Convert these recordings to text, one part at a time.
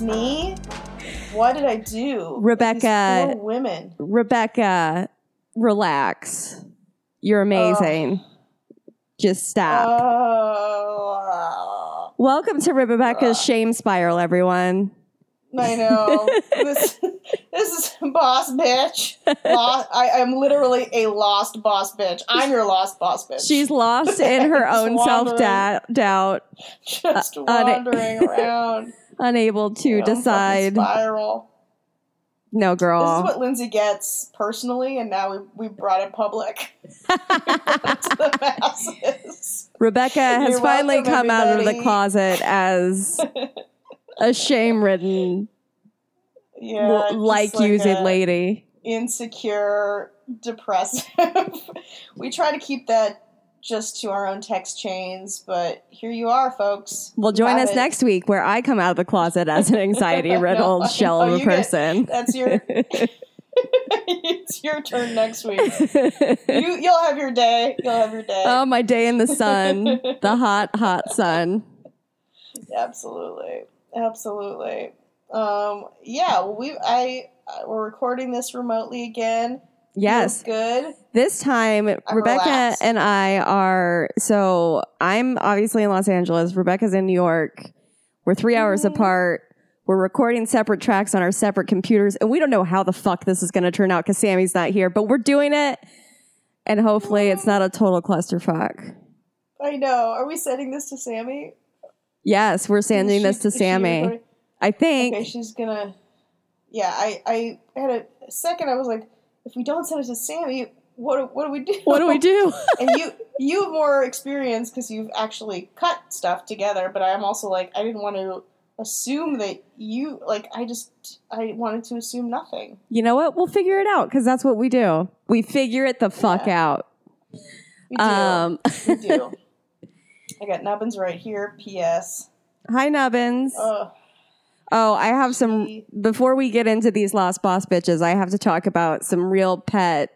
Me? What did I do? Rebecca- women. Rebecca, relax. You're amazing. Just stop. Oh, Welcome to Rebecca's Ugh. shame spiral, everyone. I know. this, this is boss bitch. Lost, I, I'm literally a lost boss bitch. I'm your lost boss bitch. She's lost in her own self doubt, just uh, wandering around. unable to fucking decide. Spiral. No, girl. This is what Lindsay gets personally, and now we, we brought it public to the masses. Rebecca has You're finally welcome, come out of the closet as a shame ridden, Yeah, just like using a lady. insecure, depressive. we try to keep that just to our own text chains, but here you are, folks. Well, join us it. next week where I come out of the closet as an anxiety riddled I shell of a you get- person. That's your. it's your turn next week. You you'll have your day. You'll have your day. oh, my day in the sun, the hot, hot sun. Absolutely, absolutely. Um, yeah, we I we're recording this remotely again. Yes. Good. This time, Rebecca relaxed. and I are. So I'm obviously in Los Angeles. Rebecca's in New York. We're three hours Mhm. apart. We're recording separate tracks on our separate computers, and we don't know how the fuck this is going to turn out because Sammy's not here. But we're doing it, and hopefully, it's not a total clusterfuck. I know. Are we sending this to Sammy? Yes, we're sending Is this to Sammy. I think. Okay, she's gonna. Yeah, I I had a second. I was like, if we don't send it to Sammy, what do- what do we do? What do we do? and you you have more experience because you've actually cut stuff together. But I'm also like, I didn't want to assume that you like. I just I wanted to assume nothing. you know what? We'll figure it out because that's what we do. We figure it the fuck out. We do. Um, we do. I got nubbins right here. P.S. hi, Nubbins. Ugh. Oh, I have some. Before we get into these lost boss bitches, I have to talk about some real pet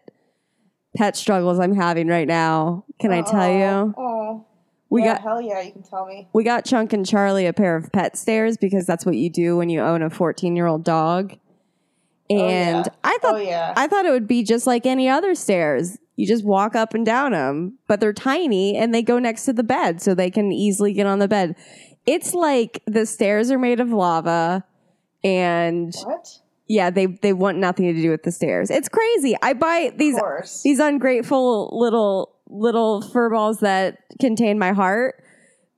pet struggles I'm having right now. Can I tell you? Oh, We yeah, got hell yeah. You can tell me. we got Chunk and Charlie a pair of pet stairs because that's what you do when you own a 14 year old dog. Oh, And yeah. I thought Oh yeah. I thought it would be just like any other stairs. You just walk up and down them, but they're tiny and they go next to the bed so they can easily get on the bed. It's like the stairs are made of lava and what? yeah, they they want nothing to do with the stairs. It's crazy. I buy these these ungrateful little little fur balls that contain my heart.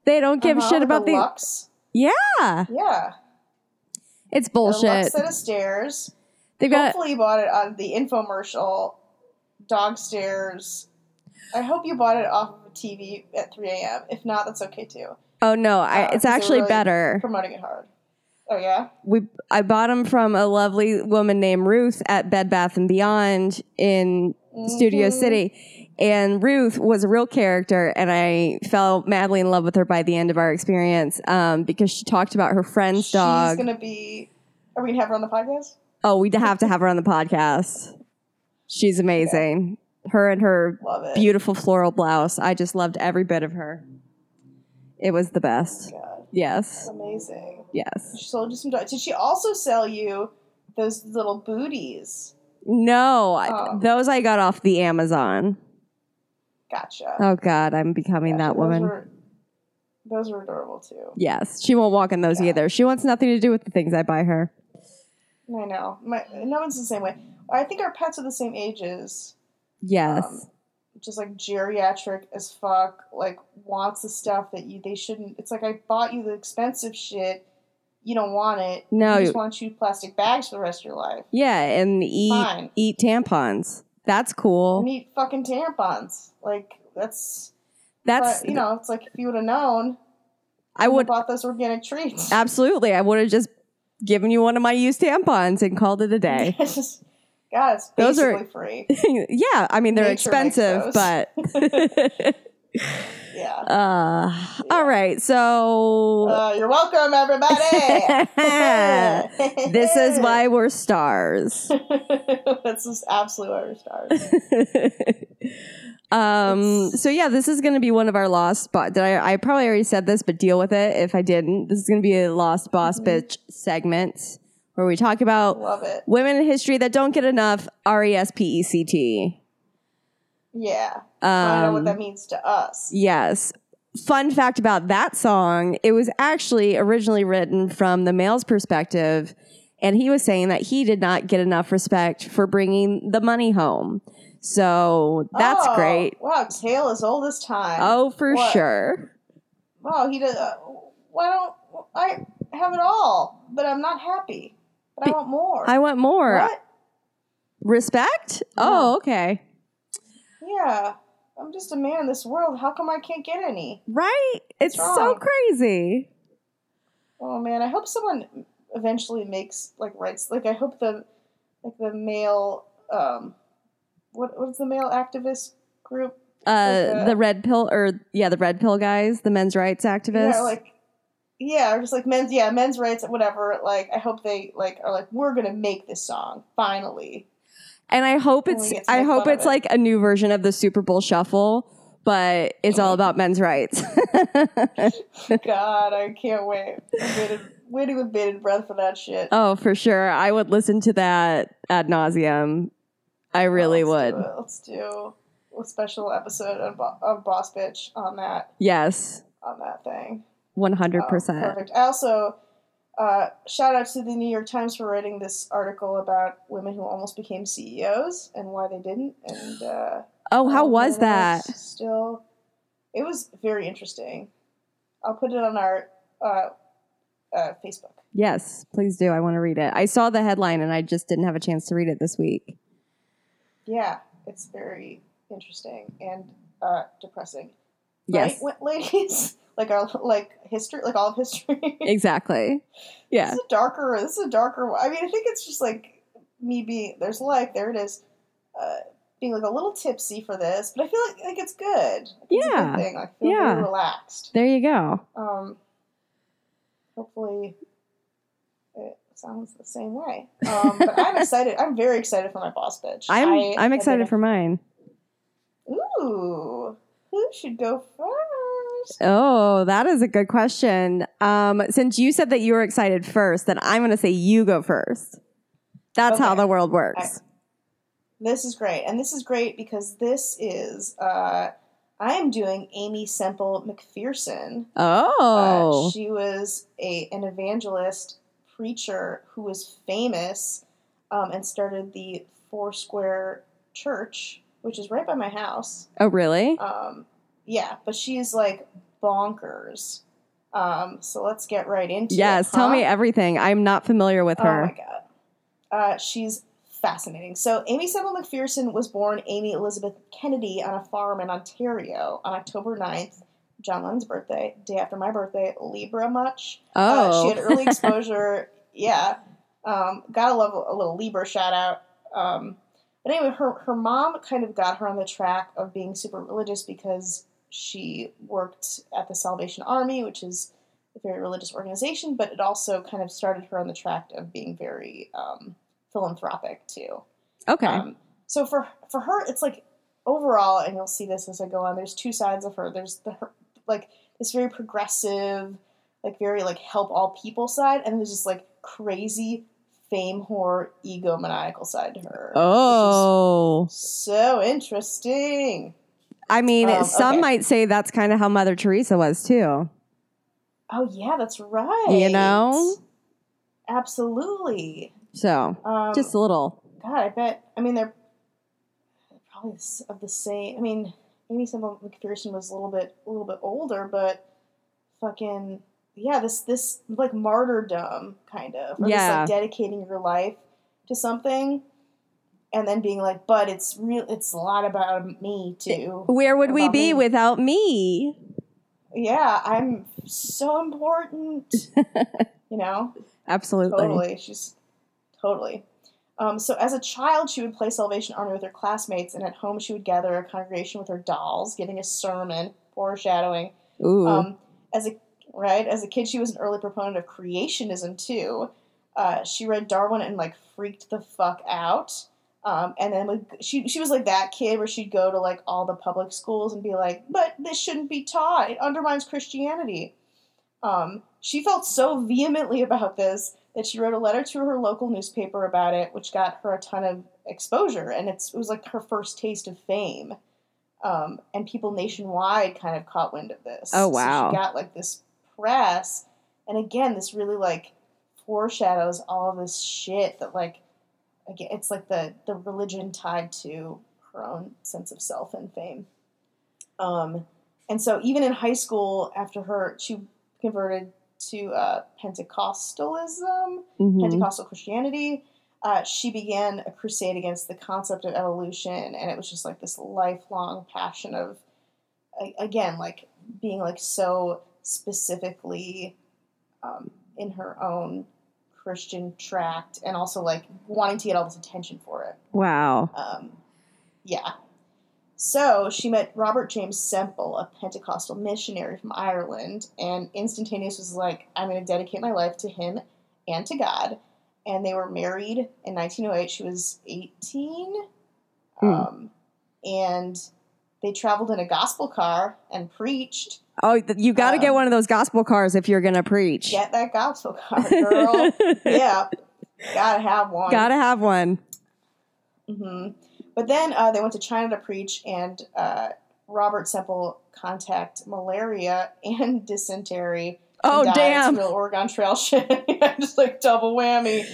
They don't give Uh-huh, shit about the the Lux. Yeah. Yeah. It's bullshit. Lux set of stairs. They've got Hopefully you bought it on the infomercial. Dog stairs. I hope you bought it off of a TV at 3 a.m. If not, that's okay too. Oh no, I, Uh, it's actually really better. Promoting it hard. Oh yeah. we I bought them from a lovely woman named Ruth at Bed Bath and Beyond in Studio Mhm. City. And Ruth was a real character, and I fell madly in love with her by the end of our experience um, because she talked about her friend's She's dog. She's gonna be. Are we gonna have her on the podcast? oh, we'd have to have her on the podcast. She's amazing. Her and her beautiful floral blouse. I just loved every bit of her. It was the best. God, Yes. amazing. Yes. She sold you some dogs. Did she also sell you those little booties? No, I- Oh. those I got off the Amazon. Gotcha. Oh God, I'm becoming Gotcha. that Those woman. were- those were adorable too. yes, she won't walk in those Yeah. either. She wants nothing to do with the things I buy her. I know. My no one's the same way. I think our pets are the same ages. Yes, Um, just like geriatric as fuck, like wants the stuff that you they shouldn't. It's like I bought you the expensive shit. You don't want it. No, you you- just want you plastic bags for the rest of your life. yeah, and eat Fine. eat tampons. That's cool. And eat fucking tampons. Like that's. That's but, you know, it's like if you would have known, I would bought those organic treats. absolutely. I would have just given you one of my used tampons and called it a day. Just, God, it's Those are- free. yeah, I mean they're Nature expensive, but Yeah. uh, all right. So Uh, you're welcome, everybody. this is why we're stars. this is absolutely why we're stars. Um. So yeah, this is going to be one of our lost. Bo- did I? I probably already said this, but deal with it if I didn't. This is going to be a lost boss Mhm. bitch segment where we talk about Love it. women in history that don't get enough. R e s p e c t. Yeah. I know what Um. that means to us. Yes. Fun fact about that song: it was actually originally written from the male's perspective, and he was saying that he did not get enough respect for bringing the money home. So that's Oh, great. Wow, tale as old as time. Oh, for What? sure. Wow, he does. Uh, why don't I have it all? But I'm not happy. But Be- I want more. I want more What? respect. Oh, okay. Yeah. I'm just a man in this world. How come I can't get any? Right? It's so crazy. Oh man, I hope someone eventually makes like rights. Like I hope the like the male um what what's the male activist group? Uh, Like, uh, the red pill, or yeah, the red pill guys, the men's rights activists. Yeah, like yeah, or just like men's yeah, men's rights, whatever. Like I hope they like are like we're gonna make this song finally. and I hope it's, I hope it's it. like a new version of the Super Bowl Shuffle, but it's all about men's rights. God, I can't wait. Waiting, with bated breath for that shit. oh, for sure, I would listen to that ad nauseum. I really Let's would. Do. Let's do a special episode of, of Boss Bitch on that Yes, on that thing. One hundred Oh, percent. Perfect. I also uh, shout out to the New York Times for writing this article about women who almost became CEOs and why they didn't. And uh, Oh, how um, was that? Still, it was very interesting. I'll put it on our uh, uh, Facebook. Yes, please do. I want to read it. I saw the headline and I just didn't have a chance to read it this week. Yeah, it's very interesting and uh, depressing. Yes, right, ladies? like our like history, like all of history. exactly. Yeah. This is a darker. This is a darker. I mean, I think it's just like me being there's life. There it is. Uh, being like a little tipsy for this, but I feel like like it's good. Like, it's Yeah. good thing. I feel Yeah. very relaxed. There you go. Um, hopefully, it sounds the same way. Um, but I'm excited. I'm very excited for my boss bitch. I'm I I'm excited been for mine. Ooh, should go first? Oh, that is a good question. Um, since you said that you were excited first, then I'm going to say you go first. That's how the world works. This is great, and this is great because this is uh, I am doing Aimee Semple McPherson. Uh, Oh, she was a an evangelist preacher who was famous um, and started the Foursquare Church, which is right by my house. oh, really? Um, yeah, but she's like bonkers. Um, so let's get right into it. Yes. Tell huh? me everything. I'm not familiar with her. Oh my god. Uh, she's fascinating. So Aimee Semple McPherson was born Aimee Elizabeth Kennedy on a farm in Ontario on October 9th, John Lennon's birthday, day after my birthday. Libra much? Uh, oh, she had early exposure. yeah. Um, gotta love a, a little Libra shout out. Um, but anyway, her, her mom kind of got her on the track of being super religious because she worked at the Salvation Army, which is a very religious organization, but it also kind of started her on the track of being very um, philanthropic too. okay. Um, so for for her, it's like overall, and you'll see this as I go on. There's two sides of her. There's the her, like this very progressive, like very like help all people side, and there's this like crazy fame whore, egomaniacal side to her. oh, so interesting. I mean, um, some okay. might say that's kind of how Mother Teresa was too. Oh yeah, that's right. You know? absolutely. So Um, just a little. God, I bet. I mean, they're probably of the same. I mean, Aimee Semple McPherson was a little bit, a little bit older, but fucking yeah, this this like martyrdom kind of, or Yeah. this like dedicating your life to something, and then being like, but it's real. It's a lot about me too. Where would we be me. without me? Yeah, I'm so important. you know. Absolutely. Totally. She's totally. Um, so as a child, she would play Salvation Army with her classmates, and at home she would gather a congregation with her dolls, giving a sermon, foreshadowing. Ooh. Um, as a right as a kid, she was an early proponent of creationism too. Uh, she read Darwin and like freaked the fuck out. Um, and then she she was like that kid where she'd go to like all the public schools and be like, "But this shouldn't be taught. It undermines Christianity." Um, she felt so vehemently about this that she wrote a letter to her local newspaper about it, which got her a ton of exposure, and it's, it was like her first taste of fame. Um, and people nationwide kind of caught wind of this. Oh, So wow. she got like this press, and again, this really like foreshadows all of this shit that like again, it's like the the religion tied to her own sense of self and fame. Um, and so even in high school, after her, she converted to uh, Pentecostalism, Mhm. Pentecostal Christianity. Uh, she began a crusade against the concept of evolution, and it was just like this lifelong passion of, again, like being like so specifically um, in her own Christian tract, and also like wanting to get all this attention for it. Wow. Um, yeah. So she met Robert James Semple, a Pentecostal missionary from Ireland, and instantaneous was like, I'm going to dedicate my life to him and to God. And they were married in 1908. She was 18. Hmm. Um, and they traveled in a gospel car and preached. Oh, you got to get Um, one of those gospel cars if you're going to preach. Get that gospel car, girl. yeah. Gotta have one. Gotta have one. hmm But then uh, they went to China to preach, and uh, Robert Semple contact malaria and dysentery. and Oh, died. damn. Real Oregon Trail shit. Just like double whammy.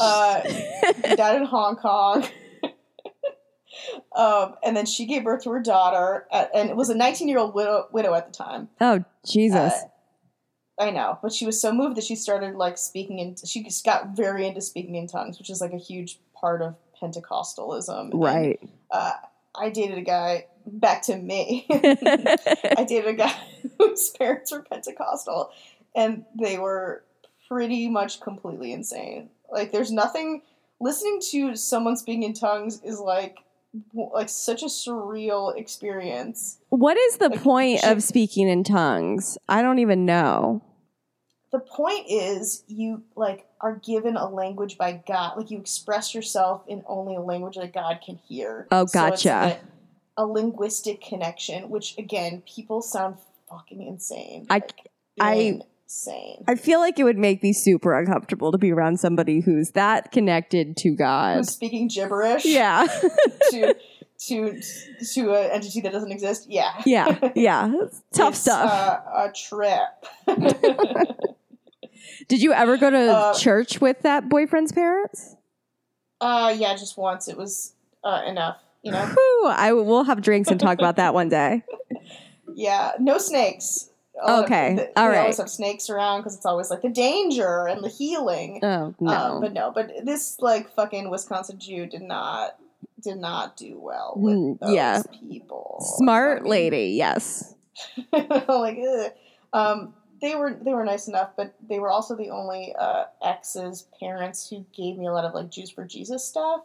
Uh, he died in Hong Kong. Um, and then she gave birth to her daughter, at, and it was a 19 year old widow, widow at the time. oh, Jesus. Uh, I know, but she was so moved that she started like speaking in. She just got very into speaking in tongues, which is like a huge part of Pentecostalism. And, right. uh, I dated a guy. Back to me. I dated a guy whose parents were Pentecostal, and they were pretty much completely insane. Like, there's nothing. Listening to someone speaking in tongues is like, like such a surreal experience. what is the Like, point she- of speaking in tongues? I don't even know. the point is you like are given a language by God. Like you express yourself in only a language that God can hear. Oh, So it's gotcha. like a, a linguistic connection, which again, people sound fucking insane. I- Like, I- insane. I feel like it would make me super uncomfortable to be around somebody who's that connected to God. Who's speaking gibberish? Yeah. To to to an entity that doesn't exist. Yeah. yeah. Yeah. Tough It's, stuff. Uh, a trip. Did you ever go to uh, church with that boyfriend's parents? uh, yeah, just once. It was uh, enough. You know. Whew, I will have drinks and talk about that one day. Yeah, no snakes. A lot of- Okay, th- all right. always have snakes around because it's always like the danger and the healing. Oh no. Um, but no, but this like fucking Wisconsin Jew did not did not do well with Mm, those yeah. people. Smart I mean, lady, yes. like, ugh. um, they were they were nice enough, but they were also the only uh, ex's parents who gave me a lot of like Jews for Jesus stuff.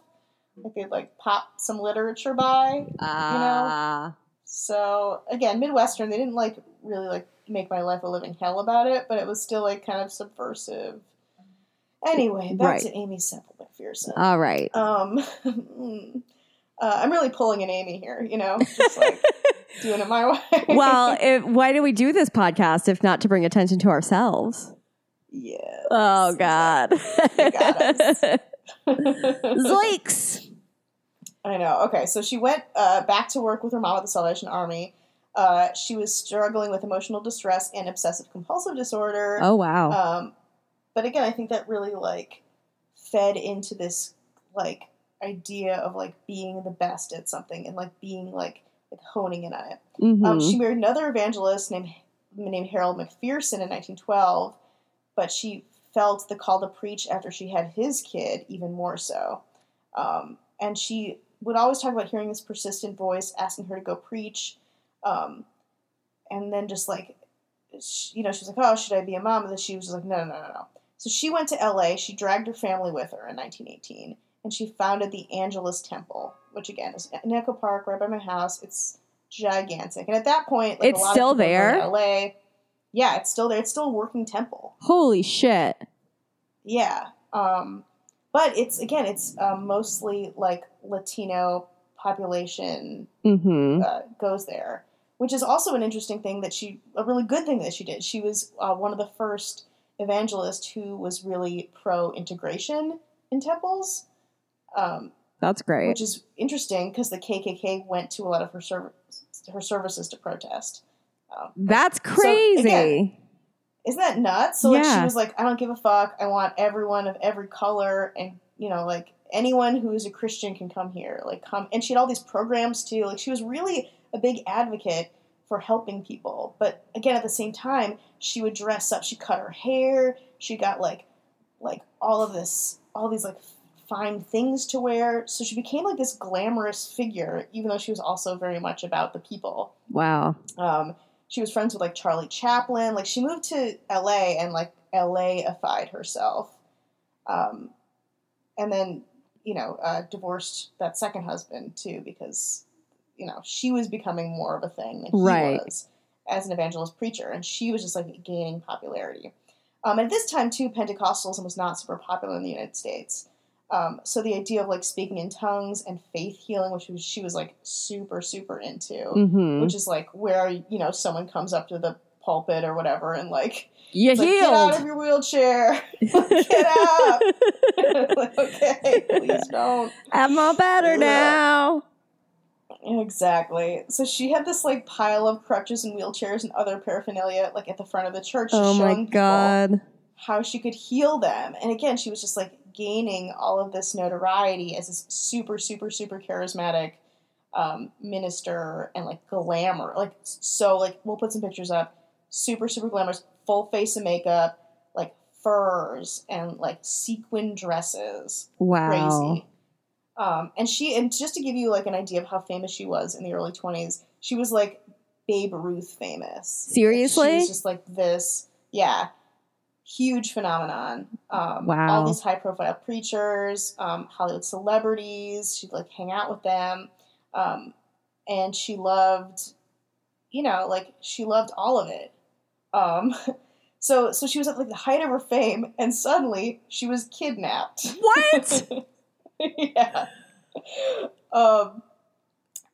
Like they'd like pop some literature by. Ah. You know? Ah. So again, Midwestern, they didn't like really like make my life a living hell about it, but it was still like kind of subversive. Anyway, back Right. to Aimee Semple McPherson. All right. Um, mm, uh, I'm really pulling an Aimee here, you know, just like doing it my way. well, if, why do we do this podcast if not to bring attention to ourselves? yeah. Oh God. You got us. Zoinks. I know. Okay, so she went uh, back to work with her mom at the Salvation Army. Uh, she was struggling with emotional distress and obsessive compulsive disorder. Oh wow. Um, but again, I think that really like fed into this like idea of like being the best at something and like being like like honing in on it. Mhm. Um, she married another evangelist named named Harold McPherson in 1912, but she felt the call to preach after she had his kid even more so. Um, and she would always talk about hearing this persistent voice asking her to go preach. Um, and then just like, sh you know, she was like, "Oh, should I be a mom?" And then she was just like, "No, no, no, no, no." So she went to L.A. She dragged her family with her in 1918, and she founded the Angelus Temple, which again is in Echo Park, right by my house. It's gigantic, and at that point, like It's a lot still of people were going there? L.A. Yeah, it's still there. It's still a working temple. Holy shit. Yeah. Um, but it's again, it's um, mostly like Latino population Mm-hmm. uh, goes there, which is also an interesting thing that she, a really good thing that she did. She was uh, one of the first evangelists who was really pro integration in temples, um, That's great. which is interesting because the KKK went to a lot of her serv- her services to protest. Um, That's crazy. again, isn't that nuts? So like she was like, I don't give a fuck. I want everyone of every color, and you know, like anyone who is a Christian can come here. Like come, and she had all these programs too. Like she was really a big advocate for helping people. But again, at the same time, she would dress up. She cut her hair. She got like, like all of this, all these like fine things to wear. So she became like this glamorous figure, even though she was also very much about the people. wow. Um, she was friends with like Charlie Chaplin. Like she moved to LA and like LA-ified herself. Um, and then, you know, uh, divorced that second husband too because, you know, she was becoming more of a thing than he Right. was as an evangelist preacher. And she was just like gaining popularity. Um, at this time too, Pentecostalism was not super popular in the United States. Um, so the idea of like speaking in tongues and faith healing, which was, she was like super, super into Mm-hmm. which is like where you know someone comes up to the pulpit or whatever and like, You like, get out of your wheelchair get out like, okay please don't I'm all better now. Exactly. So she had this like pile of crutches and wheelchairs and other paraphernalia like at the front of the church Oh my god. how she could heal them. And again she was just like gaining all of this notoriety as this super super super charismatic um, minister and like glamour. Like so like we'll put some pictures up. Super super glamorous full face of makeup like furs and like sequin dresses. Wow. crazy um, and she and just to give you like an idea of how famous she was in the early 20s she was like babe ruth famous Seriously? she was just like this yeah huge phenomenon um, Wow. all these high profile preachers um, hollywood celebrities she'd like hang out with them um, and she loved you know like she loved all of it um, so so she was at like the height of her fame and suddenly she was kidnapped What? yeah. Um,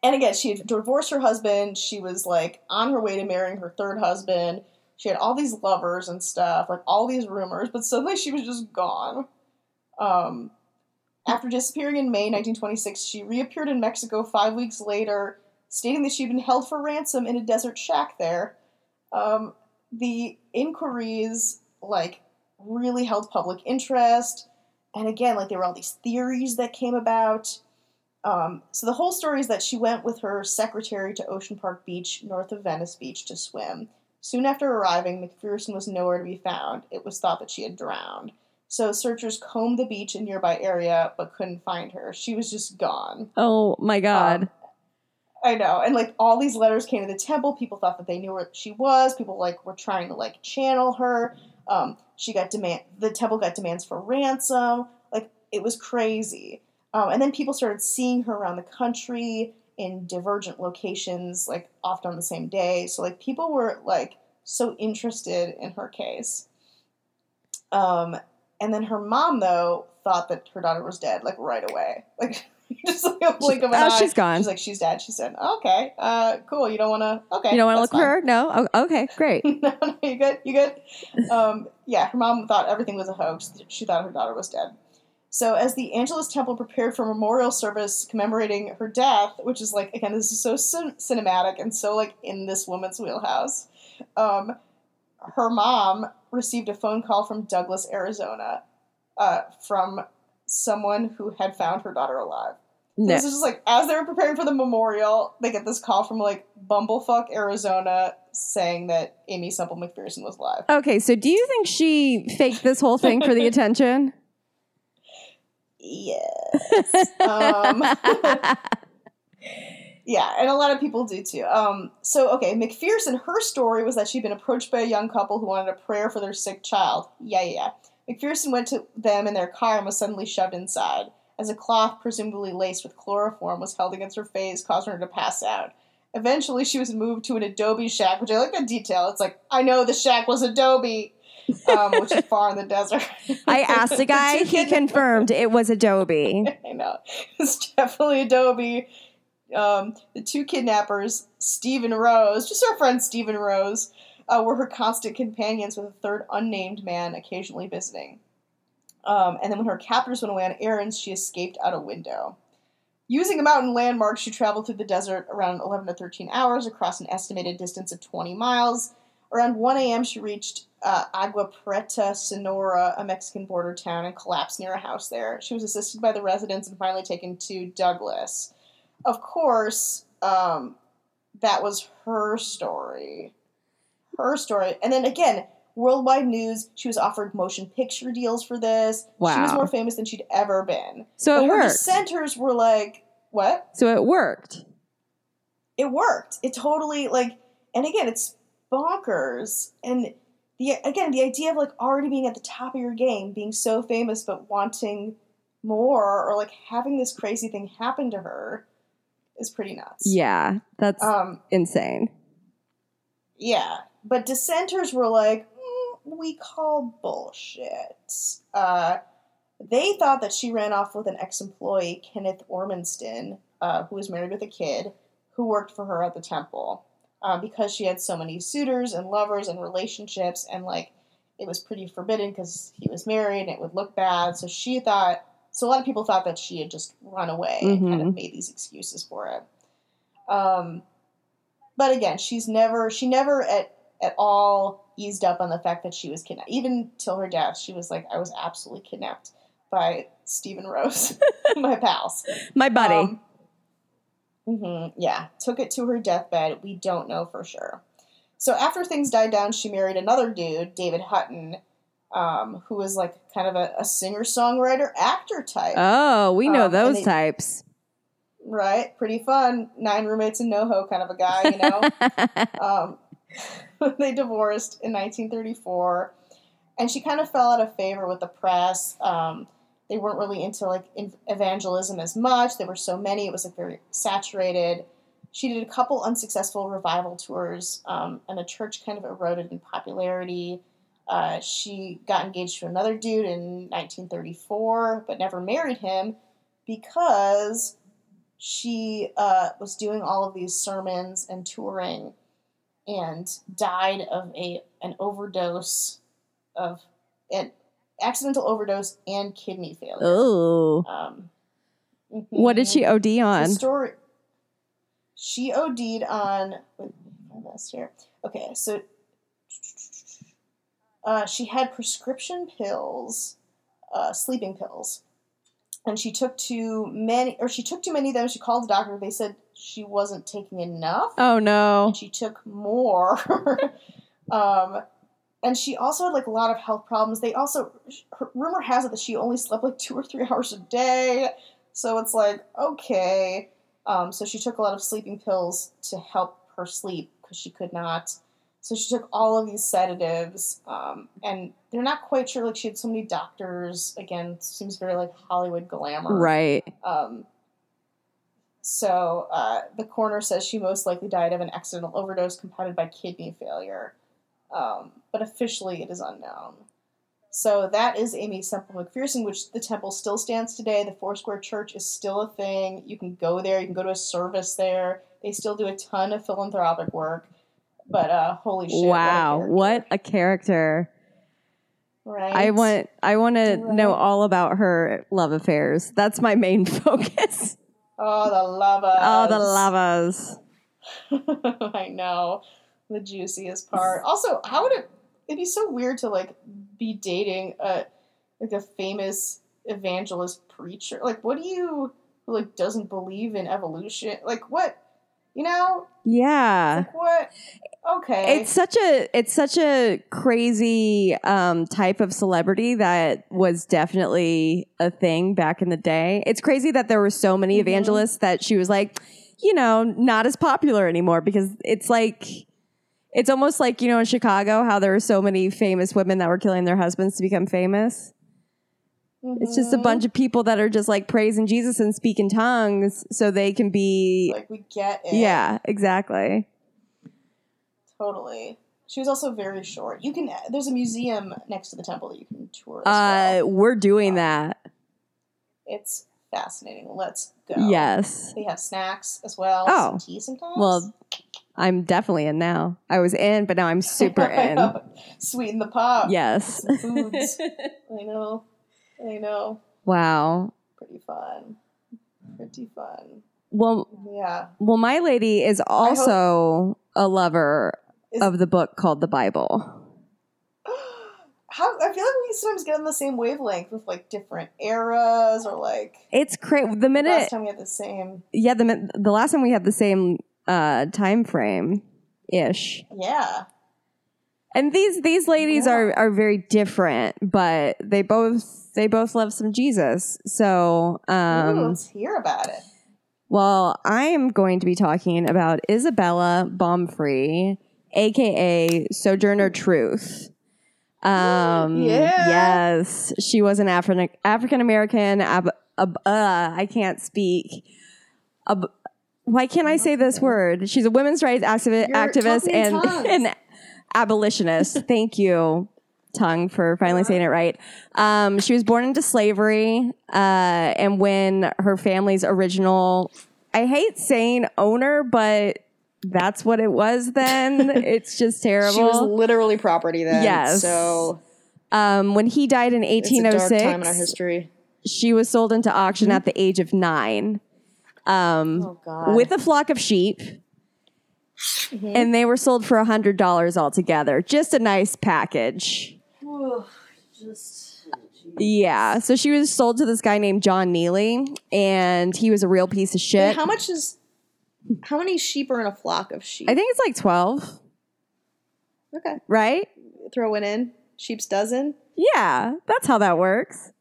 and again, she had divorced her husband. She was like on her way to marrying her third husband. She had all these lovers and stuff, like all these rumors, but suddenly she was just gone. Um, after disappearing in May 1926, she reappeared in Mexico five weeks later, stating that she'd been held for ransom in a desert shack there. Um, the inquiries, like, really held public interest and again, like there were all these theories that came about. Um, so the whole story is that she went with her secretary to Ocean Park Beach, north of Venice Beach, to swim. Soon after arriving, McPherson was nowhere to be found. It was thought that she had drowned. So searchers combed the beach and nearby area, but couldn't find her. She was just gone. oh my god. Um, I know, and like all these letters came to the temple. People thought that they knew where she was. People like were trying to like channel her. Um, she got demand. The temple got demands for ransom. Like it was crazy. Um, and then people started seeing her around the country in divergent locations, like often on the same day. So like people were like so interested in her case. Um, and then her mom though thought that her daughter was dead, like right away, like just like a blink of an oh, eye. she's gone. She's like, she's dead. She said, okay, uh, cool. You don't want to, okay. you don't want to look that's for her? No? Oh, okay, great. fine. no, no, you good? You good? um, yeah, her mom thought everything was a hoax. She thought her daughter was dead. So, as the Angelus Temple prepared for memorial service commemorating her death, which is like, again, this is so cin- cinematic and so like in this woman's wheelhouse, um, her mom received a phone call from Douglas, Arizona, uh, from someone who had found her daughter alive. No. This is just like as they were preparing for the memorial, they get this call from like Bumblefuck, Arizona, saying that Aimee Semple McPherson was alive. Okay, so do you think she faked this whole thing for the attention? Yes. um, yeah, and a lot of people do too. Um, so okay, McPherson, her story was that she'd been approached by a young couple who wanted a prayer for their sick child. Yeah, yeah. yeah. McPherson went to them in their car and was suddenly shoved inside. As a cloth, presumably laced with chloroform, was held against her face, causing her to pass out. Eventually, she was moved to an adobe shack, which I like that detail. It's like, I know the shack was adobe. um, which is far in the desert. I asked The guy, he confirmed it was Adobe. I know. It's definitely Adobe. Um, the two kidnappers, Steve and Rose, just our friend Steve and Rose, uh, were her constant companions with a third unnamed man occasionally visiting. Um, and then when her captors went away on errands, she escaped out a window. Using a mountain landmark, she traveled through the desert around 11 to 13 hours across an estimated distance of 20 miles. Around 1 a.m., she reached uh, Agua Prieta, Sonora, a Mexican border town, and collapsed near a house there. She was assisted by the residents and finally taken to Douglas. Of course, um, that was her story. Her story. And then again, worldwide news, she was offered motion picture deals for this. Wow. She was more famous than she'd ever been. So But it her worked. dissenters were like, what? So it worked. It worked. It totally like and again it's bonkers. And the again, the idea of like already being at the top of your game, being so famous but wanting more or like having this crazy thing happen to her is pretty nuts. Yeah, that's Um insane. yeah. But dissenters were like, "Mm, we call bullshit. Uh, they thought that she ran off with an ex employee, Kenneth Ormiston, uh, who was married with a kid, who worked for her at the temple. Uh, because she had so many suitors and lovers and relationships, and like it was pretty forbidden because he was married and it would look bad. So she thought, so a lot of people thought that she had just run away and kind of Mhm. made these excuses for it. Um, but again, she's never, she never at at all eased up on the fact that she was kidnapped. Even till her death, she was like, I was absolutely kidnapped by Stephen Rose, my pals. My buddy. Um, mhm, yeah, took it to her deathbed. We don't know for sure. So after things died down, she married another dude, David Hutton, um, who was like kind of a, a singer songwriter actor type. oh, we know um, those they- types. right? Pretty fun. Nine roommates and NoHo kind of a guy, you know? um, they divorced in 1934, and she kind of fell out of favor with the press. Um, they weren't really into like evangelism as much. There were so many; it was like very saturated. She did a couple unsuccessful revival tours, um, and the church kind of eroded in popularity. Uh, she got engaged to another dude in 1934, but never married him because she uh, was doing all of these sermons and touring and died of a an overdose of an accidental overdose and kidney failure. oh. Um, What did mhm. she OD The on? story. She OD'd on. Wait, my list here. Okay, so uh, she had prescription pills, uh, sleeping pills, and she took too many, or she took too many of them. She called the doctor. They said she wasn't taking enough, Oh no. she took more. um, and she also had like a lot of health problems. They also, her, rumor has it that she only slept like two or three hours a day. So it's like okay. Um, so she took a lot of sleeping pills to help her sleep because she could not. So she took all of these sedatives, um, and they're not quite sure. Like she had so many doctors. Again, seems very like Hollywood glamour. Right. Um, so uh, the coroner says she most likely died of an accidental overdose compounded by kidney failure, um, but officially it is unknown. So that is Aimee Semple McPherson, which the temple still stands today. The Foursquare Church is still a thing. You can go there. You can go to a service there. They still do a ton of philanthropic work. But uh, holy shit! wow. What? a What character, a character. Right. I want I want to know all about her love affairs. That's my main focus. Oh, oh, the lovers. Oh, the lovers. I know. The juiciest part. Also, how would it it'd be so weird to like be dating a like a famous evangelist preacher. Like what do you who like doesn't believe in evolution? Like what you know? Yeah. Like what okay. It's such a it's such a crazy um, type of celebrity that was definitely a thing back in the day. It's crazy that there were so many Mhm. evangelists that she was like, you know, not as popular anymore because it's like it's almost like you know in Chicago how there were so many famous women that were killing their husbands to become famous. It's just a Mhm. bunch of people that are just like praising Jesus and speaking tongues so they can be like we get it. yeah, exactly. Totally. She was also very short. You can there's a museum next to the temple that you can tour. As Uh, well. we're doing that. It's fascinating. Let's go. Yes. They have snacks as well. Oh. Some tea sometimes. Well, I'm definitely in now. I was in, but now I'm super in. Sweeten the pot. yes. Foods. I know. I know. wow. Pretty fun. Pretty fun. Well, Yeah. well, my lady is also a lover Is- of the book called the Bible. How I feel like we sometimes get on the same wavelength with like different eras or like It's crazy. The minute last time we had the same. yeah, the the last time we had the same uh time frame ish. Yeah. And these these ladies Yeah. are are very different, but they both they both love some Jesus. So, Ooh, um let's hear about it. well, I am going to be talking about Isabella Baumfree, aka Sojourner Truth. Um Yeah. yes, she was an African African American ab, ab, uh, I can't speak. Ab, why can't I say this word? She's a women's rights activi- activist and an abolitionist. Thank you, Tongue, for finally saying it right. Um, she was born into slavery, uh, and when her family's original, I hate saying owner, but that's what it was then. it's just terrible. She was literally property then. Yes. So um, when he died in it's a dark time in our 1806, history. she was sold into auction at the age of nine. Um, Oh God. with a flock of sheep. And they were sold for $100 altogether. Just a nice package. just Yeah. So she was sold to this guy named John Neely, and he was a real piece of shit. how much is how many sheep are in a flock of sheep? I think it's like 12, okay. right? Throw it in. Sheep's dozen? Yeah. That's how that works.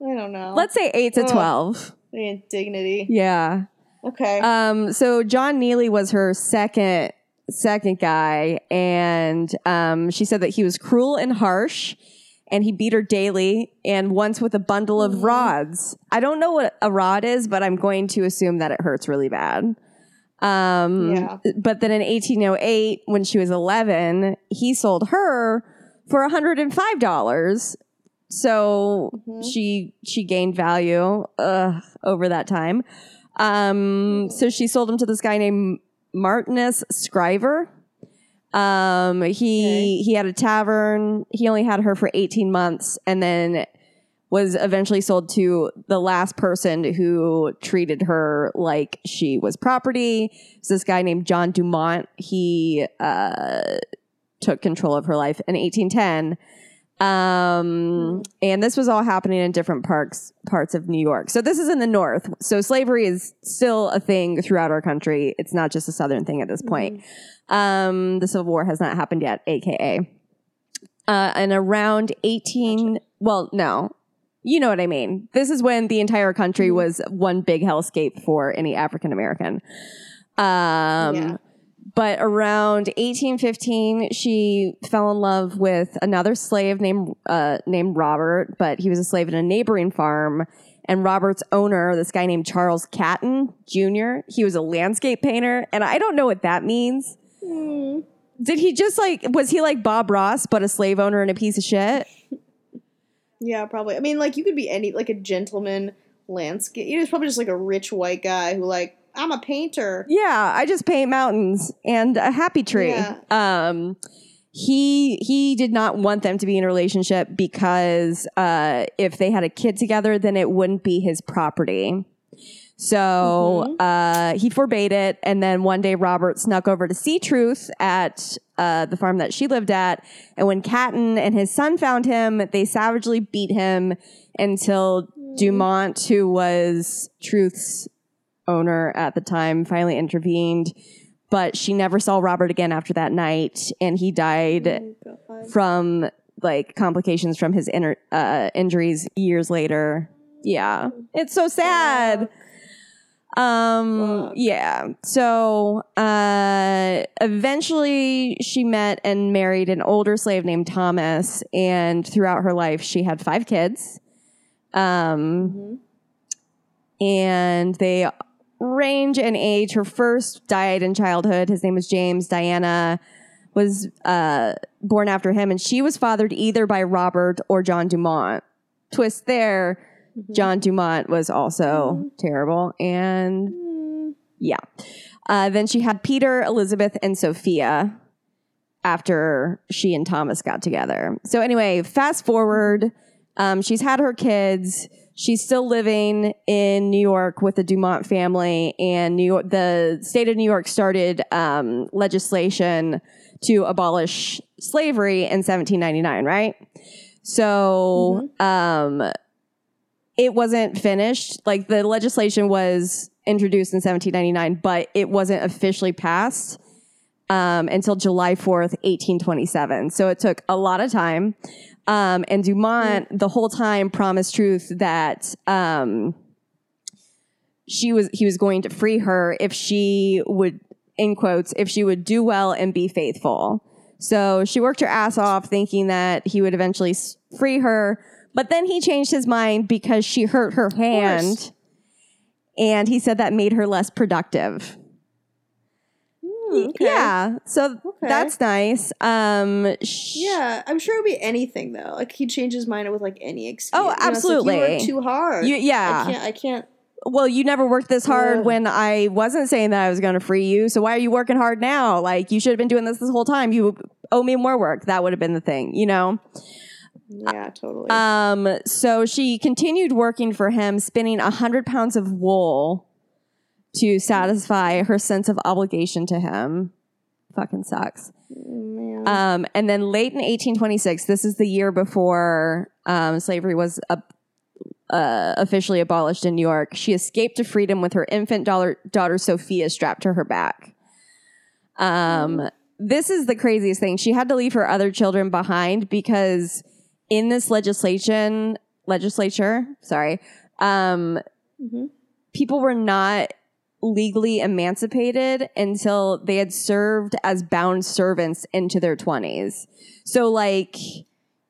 I don't know. Let's say 8 to Ugh. 12. the indignity. Yeah. Okay. Um, so John Neely was her second second guy, and um, she said that he was cruel and harsh, and he beat her daily, and once with a bundle of rods. I don't know what a rod is, but I'm going to assume that it hurts really bad. Um, Yeah. But then in 1808, when she was 11, he sold her for 105 dollars. So she she gained value uh, over that time. Um, so she sold him to this guy named Martinus Schryver. Um, he he had a tavern. He only had her for 18 months and then was eventually sold to the last person who treated her like she was property. It's this guy named John Dumont. He uh, took control of her life in 1810. Um, and this was all happening in different parks, parts of New York. So this is in the North. So slavery is still a thing throughout our country. It's not just a Southern thing at this point. Um, the Civil War has not happened yet, AKA. Uh, and around 18, well, no, you know what I mean. This is when the entire country was one big hellscape for any African American. Um, Yeah. but around 1815, she fell in love with another slave named uh, named Robert, but he was a slave in a neighboring farm. And Robert's owner, this guy named Charles Catton Jr., he was a landscape painter, and I don't know what that means. Did he just like was he like Bob Ross, but a slave owner and a piece of shit? yeah, probably. I mean, like you could be any like a gentleman landscape. You know, he's probably just like a rich white guy who like I'm a painter. Yeah, I just paint mountains and a happy tree. Yeah. Um he he did not want them to be in a relationship because uh if they had a kid together then it wouldn't be his property. So uh, he forbade it, and then one day Robert snuck over to see Truth at uh, the farm that she lived at. And when Catton and his son found him, they savagely beat him until Dumont, who was Truth's owner at the time, finally intervened. But she never saw Robert again after that night, and he died from like complications from his inner uh, injuries years later. Yeah, it's so sad. Um, yeah. So, uh, eventually she met and married an older slave named Thomas, and throughout her life, she had five kids. Um, and they range in age. Her first died in childhood. His name was James. Diana was uh, born after him, and she was fathered either by Robert or John Dumont. Twist there, John Dumont was also terrible, and Mm, yeah. Uh, then she had Peter, Elizabeth, and Sophia after she and Thomas got together. So, anyway, fast forward, um, she's had her kids. She's still living in New York with the Dumont family, and New York, the state of New York started um, legislation to abolish slavery in 1799, right? So, um, it wasn't finished. Like the legislation was introduced in 1799, but it wasn't officially passed um, until July 4th, 1827. So it took a lot of time. Um, and Dumont, the whole time, promised Truth that um, she was he was going to free her if she would, in quotes, if she would do well and be faithful. So she worked her ass off, thinking that he would eventually free her. But then he changed his mind because she hurt her hand, and he said that made her less productive. mm, okay. Yeah, so Okay. that's nice. Um, sh- Yeah, I'm sure it would be anything though. Like he'd change his mind with like any excuse. Oh, You know, like, absolutely. you too hard. You- yeah. I can't. I can't. Well, you never worked this hard Ugh. when I wasn't saying that I was going to free you. So why are you working hard now? Like you should have been doing this this whole time. You owe me more work. That would have been the thing, you know. Yeah, totally. Um, so she continued working for him, spinning a hundred pounds of wool to satisfy her sense of obligation to him. Fucking sucks. Man. Um, and then late in 1826, this is the year before um, slavery was uh, uh, officially abolished in New York. She escaped to freedom with her infant daughter, daughter Sophia strapped to her back. Um, this is the craziest thing. She had to leave her other children behind because in this legislation, legislature, sorry, um, Mhm. people were not legally emancipated until they had served as bound servants into their 20s. So, like,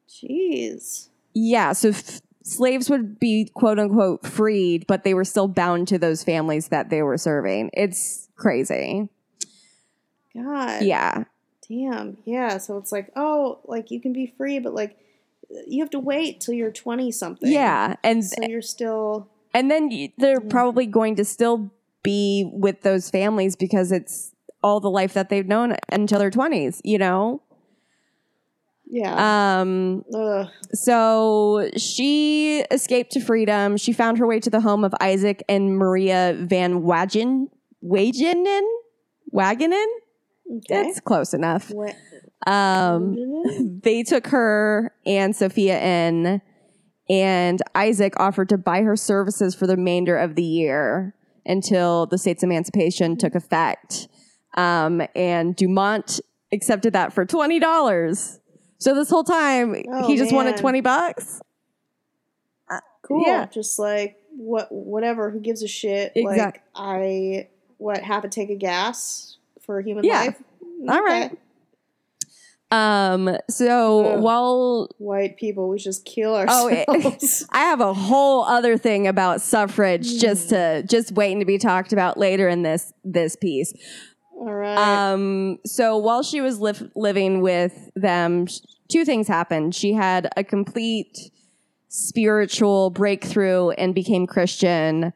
Jeez. yeah, so f- slaves would be quote unquote freed, but they were still bound to those families that they were serving. It's crazy. God. Yeah. Damn. Yeah. So it's like, oh, like you can be free, but like you have to wait till you're 20 something. Yeah. And So you're still. and then they're probably going to still be with those families because it's all the life that they've known until their 20s, you know? Yeah. Um Ugh. So she escaped to freedom. She found her way to the home of Isaac and Maria Van Wagen, Wagenen? Wageningen? Okay. It's close enough. What? Um, they took her and Sophia in, and Isaac offered to buy her services for the remainder of the year until the state's emancipation took effect. Um, and Dumont accepted that for twenty dollars. So this whole time, Oh, he just wanted twenty bucks. cool. Yeah. Just like what? Whatever. Who gives a shit? Exact- Like I what? Half a tank of gas for human Yeah. life. All right. Um, so Ugh. while White people, we just kill ourselves. Oh, it- I have a whole other thing about suffrage just to just waiting to be talked about later in this this piece. All right. Um, so while she was liv- living with them, two things happened. She had a complete spiritual breakthrough and became Christian.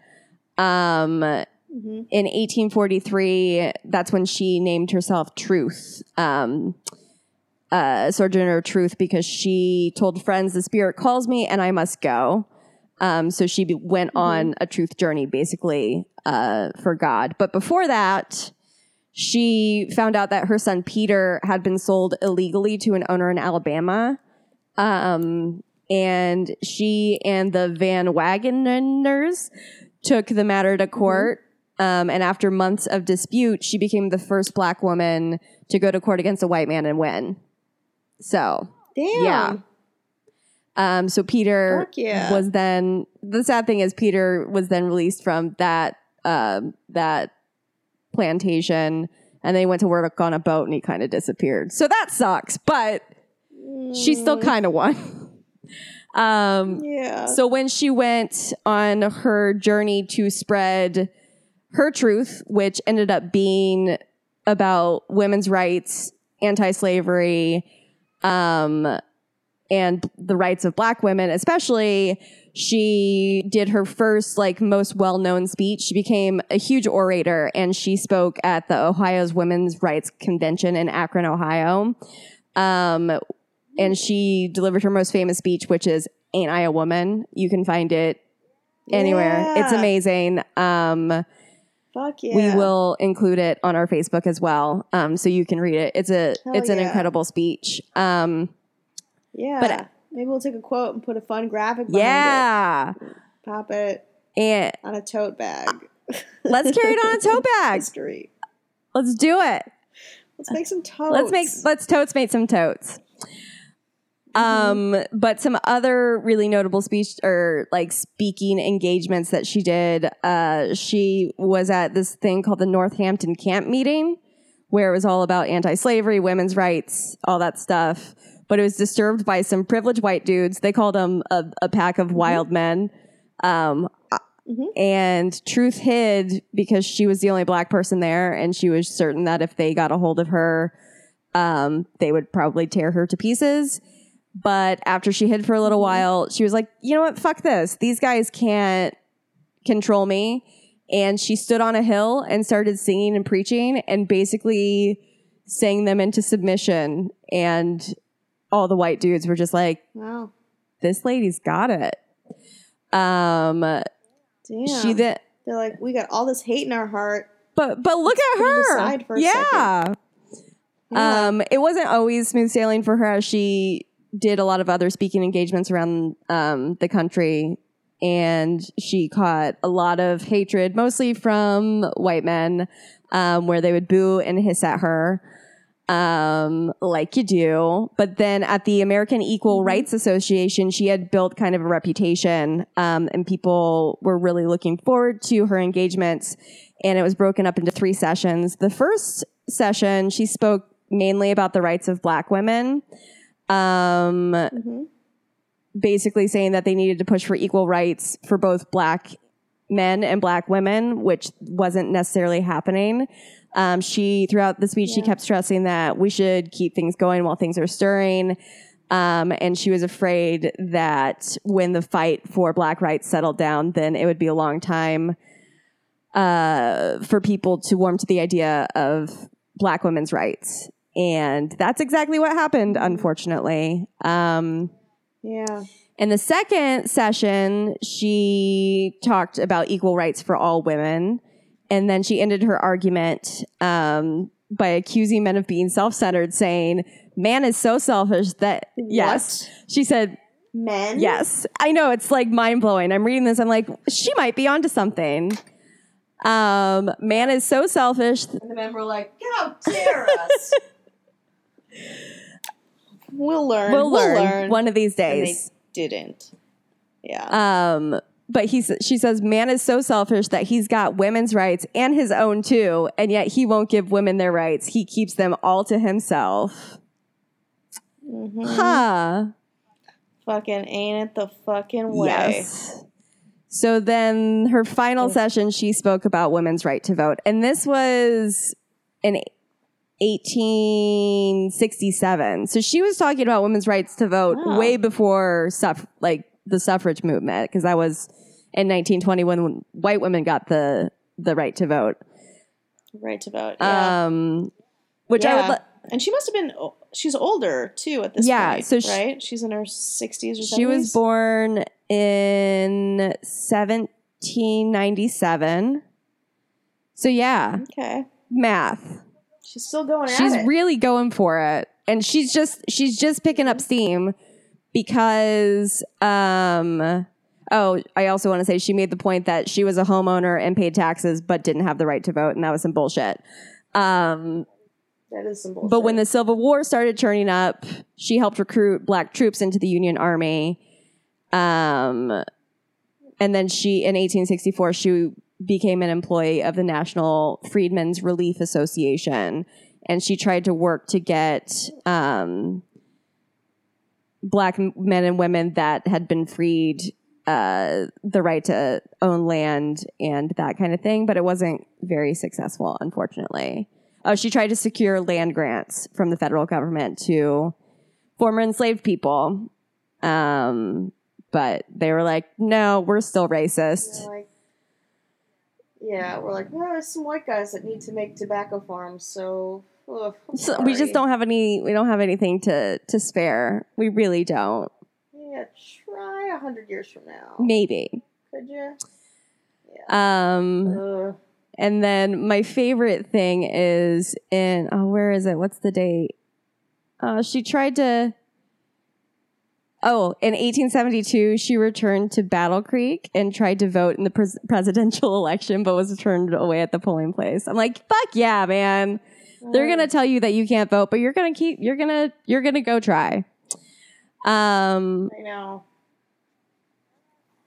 Um, Mhm. in 1843, that's when she named herself Truth. Um, uh, Sojourner Truth, because she told friends, "The Spirit calls me, and I must go." Um, so she be- went on a truth journey, basically, uh, for God. But before that, she found out that her son Peter had been sold illegally to an owner in Alabama. Um, and she and the Van Wageners took the matter to court. Um, and after months of dispute, she became the first black woman to go to court against a white man and win. So, Damn. yeah. um, so Peter yeah. was then the sad thing is Peter was then released from that um, that plantation, and then he went to work on a boat and he kind of disappeared. So that sucks, but she still Mm, kind of won. um, Yeah. so when she went on her journey to spread her truth, which ended up being about women's rights anti-slavery, um, and the rights of black women, especially. She did her first, like, most well known speech. She became a huge orator and she spoke at the Ohio's Women's Rights Convention in Akron, Ohio. Um, and she delivered her most famous speech, which is Ain't I a Woman? You can find it anywhere. It's amazing. Um, Fuck yeah. we will include it on our Facebook as well, um, so you can read it. It's a Hell it's an yeah. incredible speech. Um, Yeah. but- maybe we'll take a quote and put a fun graphic yeah, it. Pop it and on a tote bag. let's carry it on a tote bag. History. Let's do it. Let's make some totes. Let's make let's totes make some totes. Um, but some other really notable speech or like speaking engagements that she did. Uh, she was at this thing called the Northampton Camp Meeting, where it was all about anti-slavery, women's rights, all that stuff. But it was disturbed by some privileged white dudes. They called them a, a pack of wild men. Um, Mhm. and Truth hid because she was the only black person there, and she was certain that if they got a hold of her, um, they would probably tear her to pieces. But after she hid for a little while, she was like, you know what? Fuck this. These guys can't control me. And she stood on a hill and started singing and preaching and basically sang them into submission. And all the white dudes were just like, Wow. this lady's got it. Um, Damn. she then, They're like, we got all this hate in our heart. but but look at her. aside for a yeah. Yeah. Um, it wasn't always smooth sailing for her as she did a lot of other speaking engagements around um, the country. And she caught a lot of hatred, mostly from white men, um, where they would boo and hiss at her, um, like you do. But then at the American Equal Rights Association, she had built kind of a reputation, um, and people were really looking forward to her engagements. And it was broken up into three sessions. The first session, she spoke mainly about the rights of black women. Um, Mhm. basically saying that they needed to push for equal rights for both black men and black women, which wasn't necessarily happening. Um, she, throughout the speech, she kept stressing that we should keep things going while things are stirring. Um, and she was afraid that when the fight for black rights settled down, then it would be a long time uh, for people to warm to the idea of black women's rights. And that's exactly what happened, unfortunately. Um, Yeah. in the second session, she talked about equal rights for all women. And then she ended her argument um, by accusing men of being self centered, saying, Man is so selfish that, yes. She said, Men? Yes. I know. It's like mind blowing. I'm reading this. I'm like, she might be onto something. Um, man is so selfish. And the men were like, how dare us? we'll learn. We'll learn, one of these And they days. didn't. Yeah. Um, but he she says man is so selfish that he's got women's rights and his own too, and yet he won't give women their rights. He keeps them all to himself. Mhm. Huh. Fucking ain't it the fucking way? Yes. So then her final session, she spoke about women's right to vote, and this was in 1867. So she was talking about women's rights to vote Wow. way before suff- like the suffrage movement, because that was in 1920 when white women got the the right to vote. Right to vote. Yeah. Um, which I would. Yeah. And she must have been. She's older too at this Yeah, point. so she- right? She's in her sixties or something. She was born in 1797. So yeah, Okay. math. She's still going at She's it. really going for it. And she's just she's just picking up steam because um oh, I also want to say she made the point that she was a homeowner and paid taxes but didn't have the right to vote and that was some bullshit. Um that is some bullshit. But when the Civil War started turning up, she helped recruit black troops into the Union Army. Um, and then she, in 1864, she became an employee of the National Freedmen's Relief Association. And she tried to work to get um, black men and women that had been freed uh, the right to own land and that kind of thing. But it wasn't very successful, unfortunately. Oh, she tried to secure land grants from the federal government to former enslaved people. Um, but they were like, no, we're still racist. Like, yeah, we're like, well, there's some white guys that need to make tobacco farms, so, ugh, So we just don't have any. We don't have anything to to spare. We really don't. Yeah, try a hundred years from now. Maybe. Could you? Yeah. Um, Ugh. and then my favorite thing is in oh, where is it? What's the date? Uh, she tried to. Oh, in 1872, she returned to Battle Creek and tried to vote in the pres- presidential election, but was turned away at the polling place. I'm like, fuck yeah, man. They're gonna tell you that you can't vote, but you're gonna keep. You're gonna. You're gonna go try. Um, I know.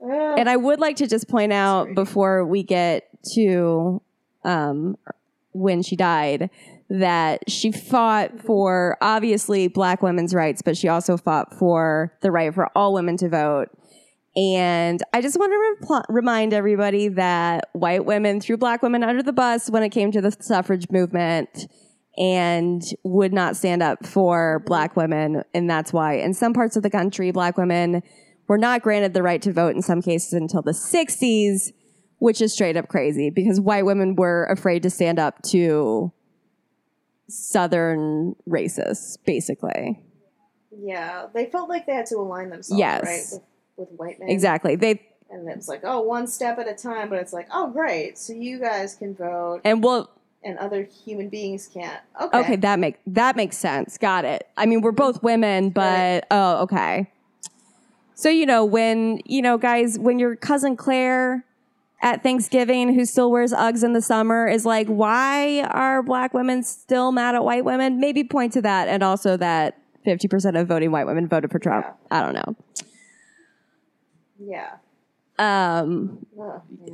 Ugh. and I would like to just point out Sorry. before we get to um, when she died that she fought for obviously black women's rights, but she also fought for the right for all women to vote. And I just want to repl- remind everybody that white women threw black women under the bus when it came to the suffrage movement and would not stand up for black women. And that's why in some parts of the country, black women were not granted the right to vote in some cases until the 60s, which is straight up crazy because white women were afraid to stand up to Southern racists, basically. yeah, they felt like they had to align themselves, Yes. right, with, with white men. Exactly. They And it's like, oh, one step at a time, but it's like, oh, great, so you guys can vote, and well, and other human beings can't. Okay. okay, that make that makes sense. Got it. I mean, we're both women, but oh, okay. So you know when you know guys, when your cousin Claire at Thanksgiving, who still wears Uggs in the summer, is like, why are black women still mad at white women? Maybe point to that, and also that fifty percent of voting white women voted for Trump. I don't know. Yeah. Um, Ugh, yeah.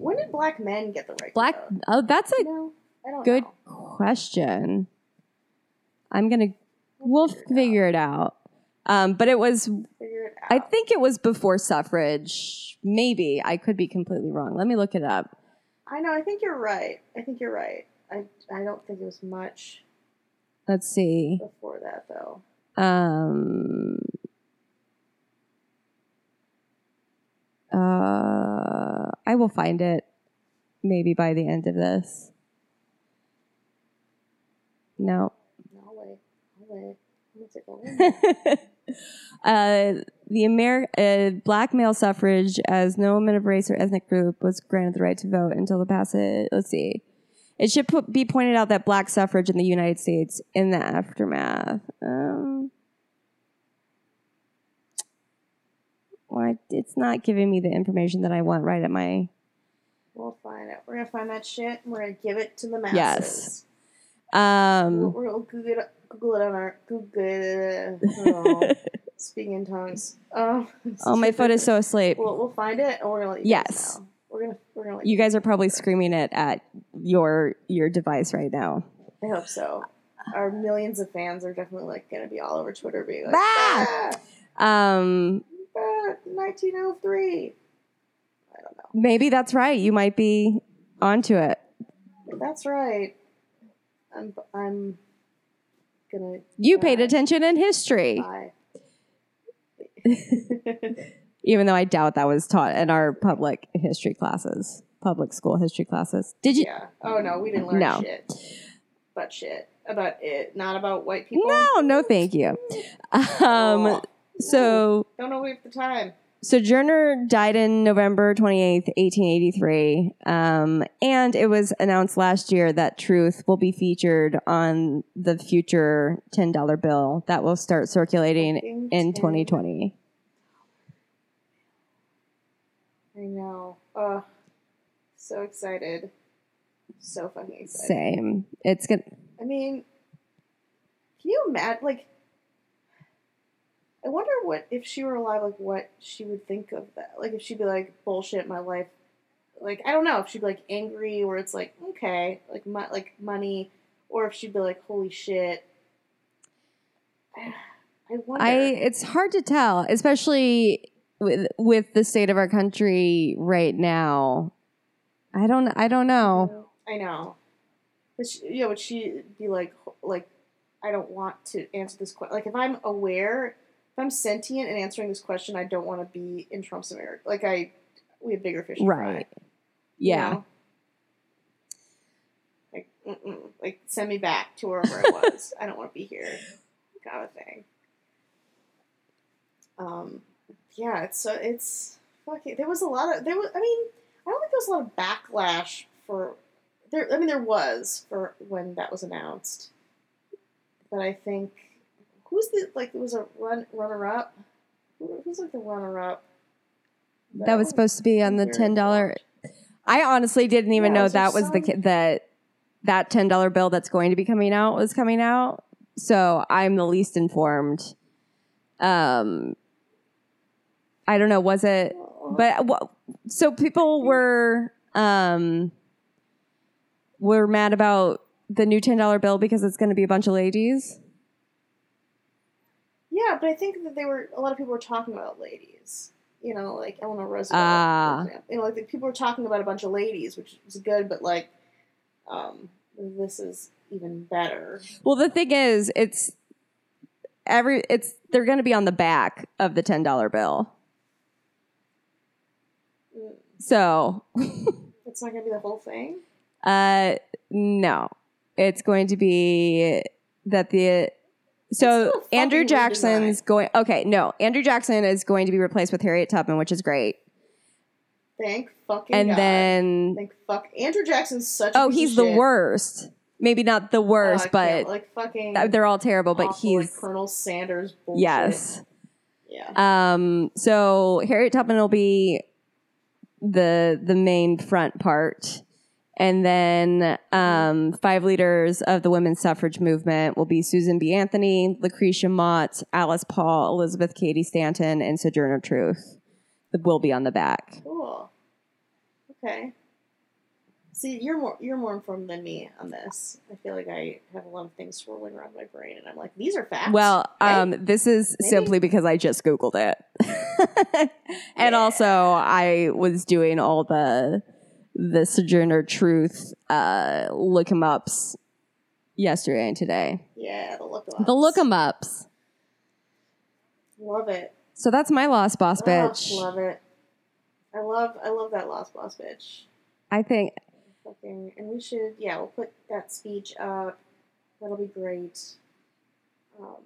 When did black men get the right black. to? Oh, that's a No, good know. question. I'm gonna. We'll figure it figure it out. Um, but it was out. I think it was before suffrage. Maybe I could be completely wrong. Let me look it up. I know. I think you're right. I think you're right. I I don't think it was much Let's see. before that though. Um, uh, I will find it maybe by the end of this. No. No way. No way. Take a look. Uh, the Amer- uh, black male suffrage, as no woman of race or ethnic group was granted the right to vote until the passage. Let's see. It should put, be pointed out that black suffrage in the United States in the aftermath. Um, why it's not giving me the information that I want right at my. We'll find it. We're gonna find that shit. and We're gonna give it to the masses. Yes. Um, We're gonna Google it, Google it on our Google it. Oh, speaking in tongues. Oh, oh, my foot is so asleep. We'll, we'll find it and we're gonna let you Yes. We're gonna we're gonna let You guys are probably screaming it at your your device right now. I hope so. Our millions of fans are definitely like gonna be all over Twitter being like, Ah! ah, Um, ah, 1903. I don't know. maybe that's right. You might be onto it. That's right. I'm I'm gonna You paid attention in history, even though I doubt that was taught in our public history classes, public school history classes. Did you? yeah. Oh no, we didn't learn No. shit. But shit about it, not about white people. No, no, thank you. Um, Oh, so don't know we have the time. Sojourner died in November 28th, 1883. Um, and it was announced last year that Truth will be featured on the future $10 bill that will start circulating in 2020. I know. Ugh. So excited. So fucking excited. Same. It's gonna. I mean, can you imagine? Like, I wonder what if she were alive, like what she would think of that. Like, if she'd be like, "Bullshit, my life." Like, I don't know if she'd be like angry, or it's like, okay, like, mo- like money, or if she'd be like, "Holy shit." I wonder. I. It's hard to tell, especially with with the state of our country right now. I don't. I don't know. I know. But she, know, would she be like, like, I don't want to answer this question. Like, if I'm aware, I'm sentient and answering this question, I don't want to be in Trump's America. Like, I, we have bigger fish to fry. Right. you Yeah. know? Like, mm-mm. like, send me back to wherever I was. I don't want to be here, kind of thing. Um, yeah, it's so it's fucking. There was a lot of there was. I mean, I don't think there was a lot of backlash for there. I mean, there was for when that was announced, but I think who's the like there was a run runner up. Who, who's like the runner up? That was supposed to be on the ten dollar. I honestly didn't even Yeah, know was that was the some- ki- that that ten dollar bill that's going to be coming out was coming out. So I'm the least informed. Um, I don't know. Was it? But wha- so people were um were mad about the new ten dollar bill because it's going to be a bunch of ladies. Yeah, but I think that they were a lot of people were talking about ladies. You know, like Eleanor Roosevelt. Example. You know, like the people were talking about a bunch of ladies, which is good, but like, um, this is even better. Well, the thing is, it's every it's they're going to be on the back of the ten dollar bill. Mm, So, It's not gonna be the whole thing. uh, no, it's going to be that the so Andrew Jackson's going. Okay, no, Andrew Jackson is going to be replaced with Harriet Tubman, which is great. Thank fucking And God. then Thank fuck. Andrew Jackson's such. a oh, he's the shit. worst. Maybe not the Oh, worst, but like fucking. th- they're all terrible. But awful, like he's Colonel Sanders. Bullshit. yes. Yeah. Um, so Harriet Tubman will be the the main front part, and then um, five leaders of the women's suffrage movement will be Susan B. Anthony, Lucretia Mott, Alice Paul, Elizabeth Cady Stanton, and Sojourner Truth. That will be on the back. Cool. Okay. See, you're more you're more informed than me on this. I feel like I have a lot of things swirling around my brain, and I'm like, these are facts. Well, Okay. um, this is Maybe. simply because I just Googled it. and Yeah. also I was doing all the the Sojourner Truth uh look 'em ups yesterday and today. yeah, the look The look 'em ups. Love it. So that's my lost boss Oh, bitch. love it. I love I love that Lost Boss bitch. I think Fucking, and we should yeah we'll put that speech up. That'll be great. Um,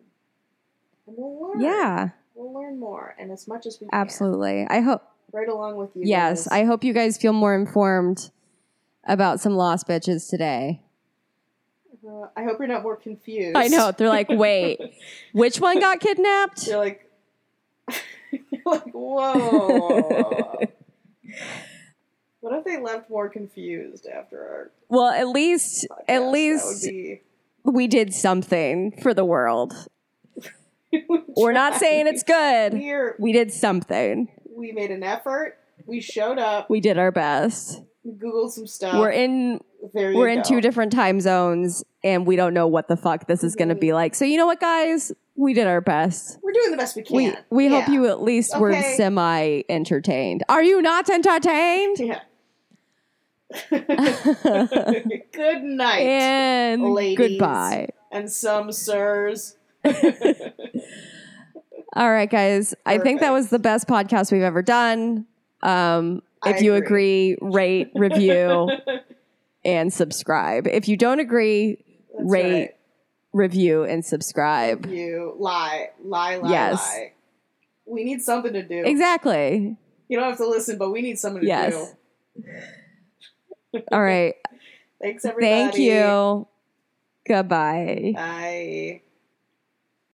and we'll learn. yeah, we'll learn more, and as much as we can. absolutely. I hope Right along with you. yes, guys. I hope you guys feel more informed about some lost bitches today. Uh, I hope you're not more confused. I know. They're like, "Wait, which one got kidnapped?" You're like, you're like, whoa. what if they left more confused after our Well, at least podcast? at least be. we did something for the world. We're not saying it's good. We're, We did something. We made an effort. We showed up. We did our best. We googled some stuff. We're in we're in go. two different time zones and we don't know what the fuck this is going to be mm-hmm. like. So you know what guys? We did our best. We're doing the best we can. We we hope you at least were semi entertained. Are you not entertained? Yeah. Good night. and ladies. goodbye. and some sirs. All right, guys. I think that was the best podcast we've ever done. Um, I if you agree. agree, rate, review, and subscribe. If you don't agree, That's rate, right. review, and subscribe. You lie, lie, lie, Yes. lie. We need something to do. Exactly. You don't have to listen, but we need something to Yes. do. All right. Thanks, everybody. Thank you. Goodbye. Bye.